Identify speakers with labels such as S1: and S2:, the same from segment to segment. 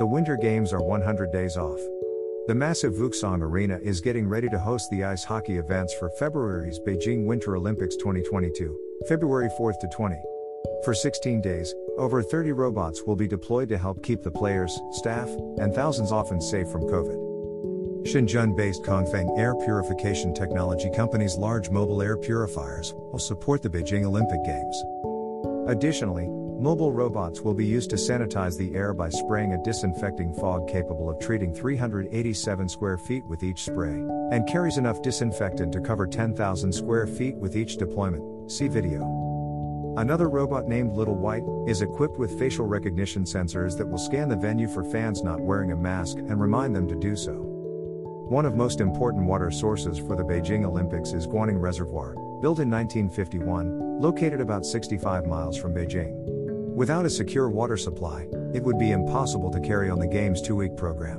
S1: The Winter Games are 100 days off. The massive Wukesong Arena is getting ready to host the ice hockey events for February's Beijing Winter Olympics 2022, February 4th to 20. For 16 days, over 30 robots will be deployed to help keep the players, staff, and thousands often safe from COVID. Shenzhen based Kongfeng Air Purification Technology Company's large mobile air purifiers will support the Beijing Olympic Games. Additionally, mobile robots will be used to sanitize the air by spraying a disinfecting fog capable of treating 387 square feet with each spray, and carries enough disinfectant to cover 10,000 square feet with each deployment. See video. Another robot named Little White is equipped with facial recognition sensors that will scan the venue for fans not wearing a mask and remind them to do so. One of most important water sources for the Beijing Olympics is Guanting Reservoir, built in 1951, located about 65 miles from Beijing. Without a secure water supply, it would be impossible to carry on the game's two-week program.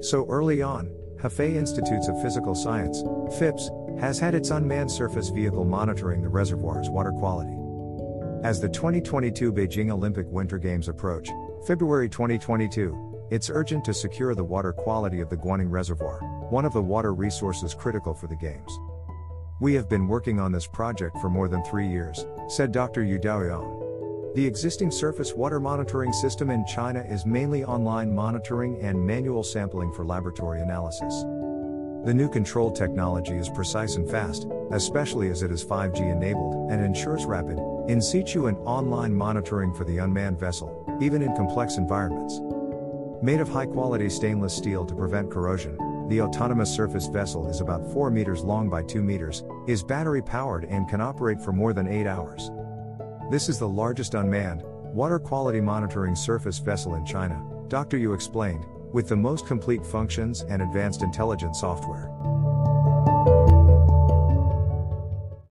S1: So early on, Hefei Institutes of Physical Science, FIPS, has had its unmanned surface vehicle monitoring the reservoir's water quality. As the 2022 Beijing Olympic Winter Games approach, February 2022, it's urgent to secure the water quality of the Guanting Reservoir, one of the water resources critical for the Games. We have been working on this project for more than three years, said Dr. Yu Daoyong. The existing surface water monitoring system in China is mainly online monitoring and manual sampling for laboratory analysis. The new control technology is precise and fast, especially as it is 5G enabled and ensures rapid, in situ and online monitoring for the unmanned vessel, even in complex environments. Made of high quality stainless steel to prevent corrosion, the autonomous surface vessel is about 4 meters long by 2 meters, is battery powered, and can operate for more than 8 hours. This is the largest unmanned, water quality monitoring surface vessel in China, Dr. Yu explained, with the most complete functions and advanced intelligent software.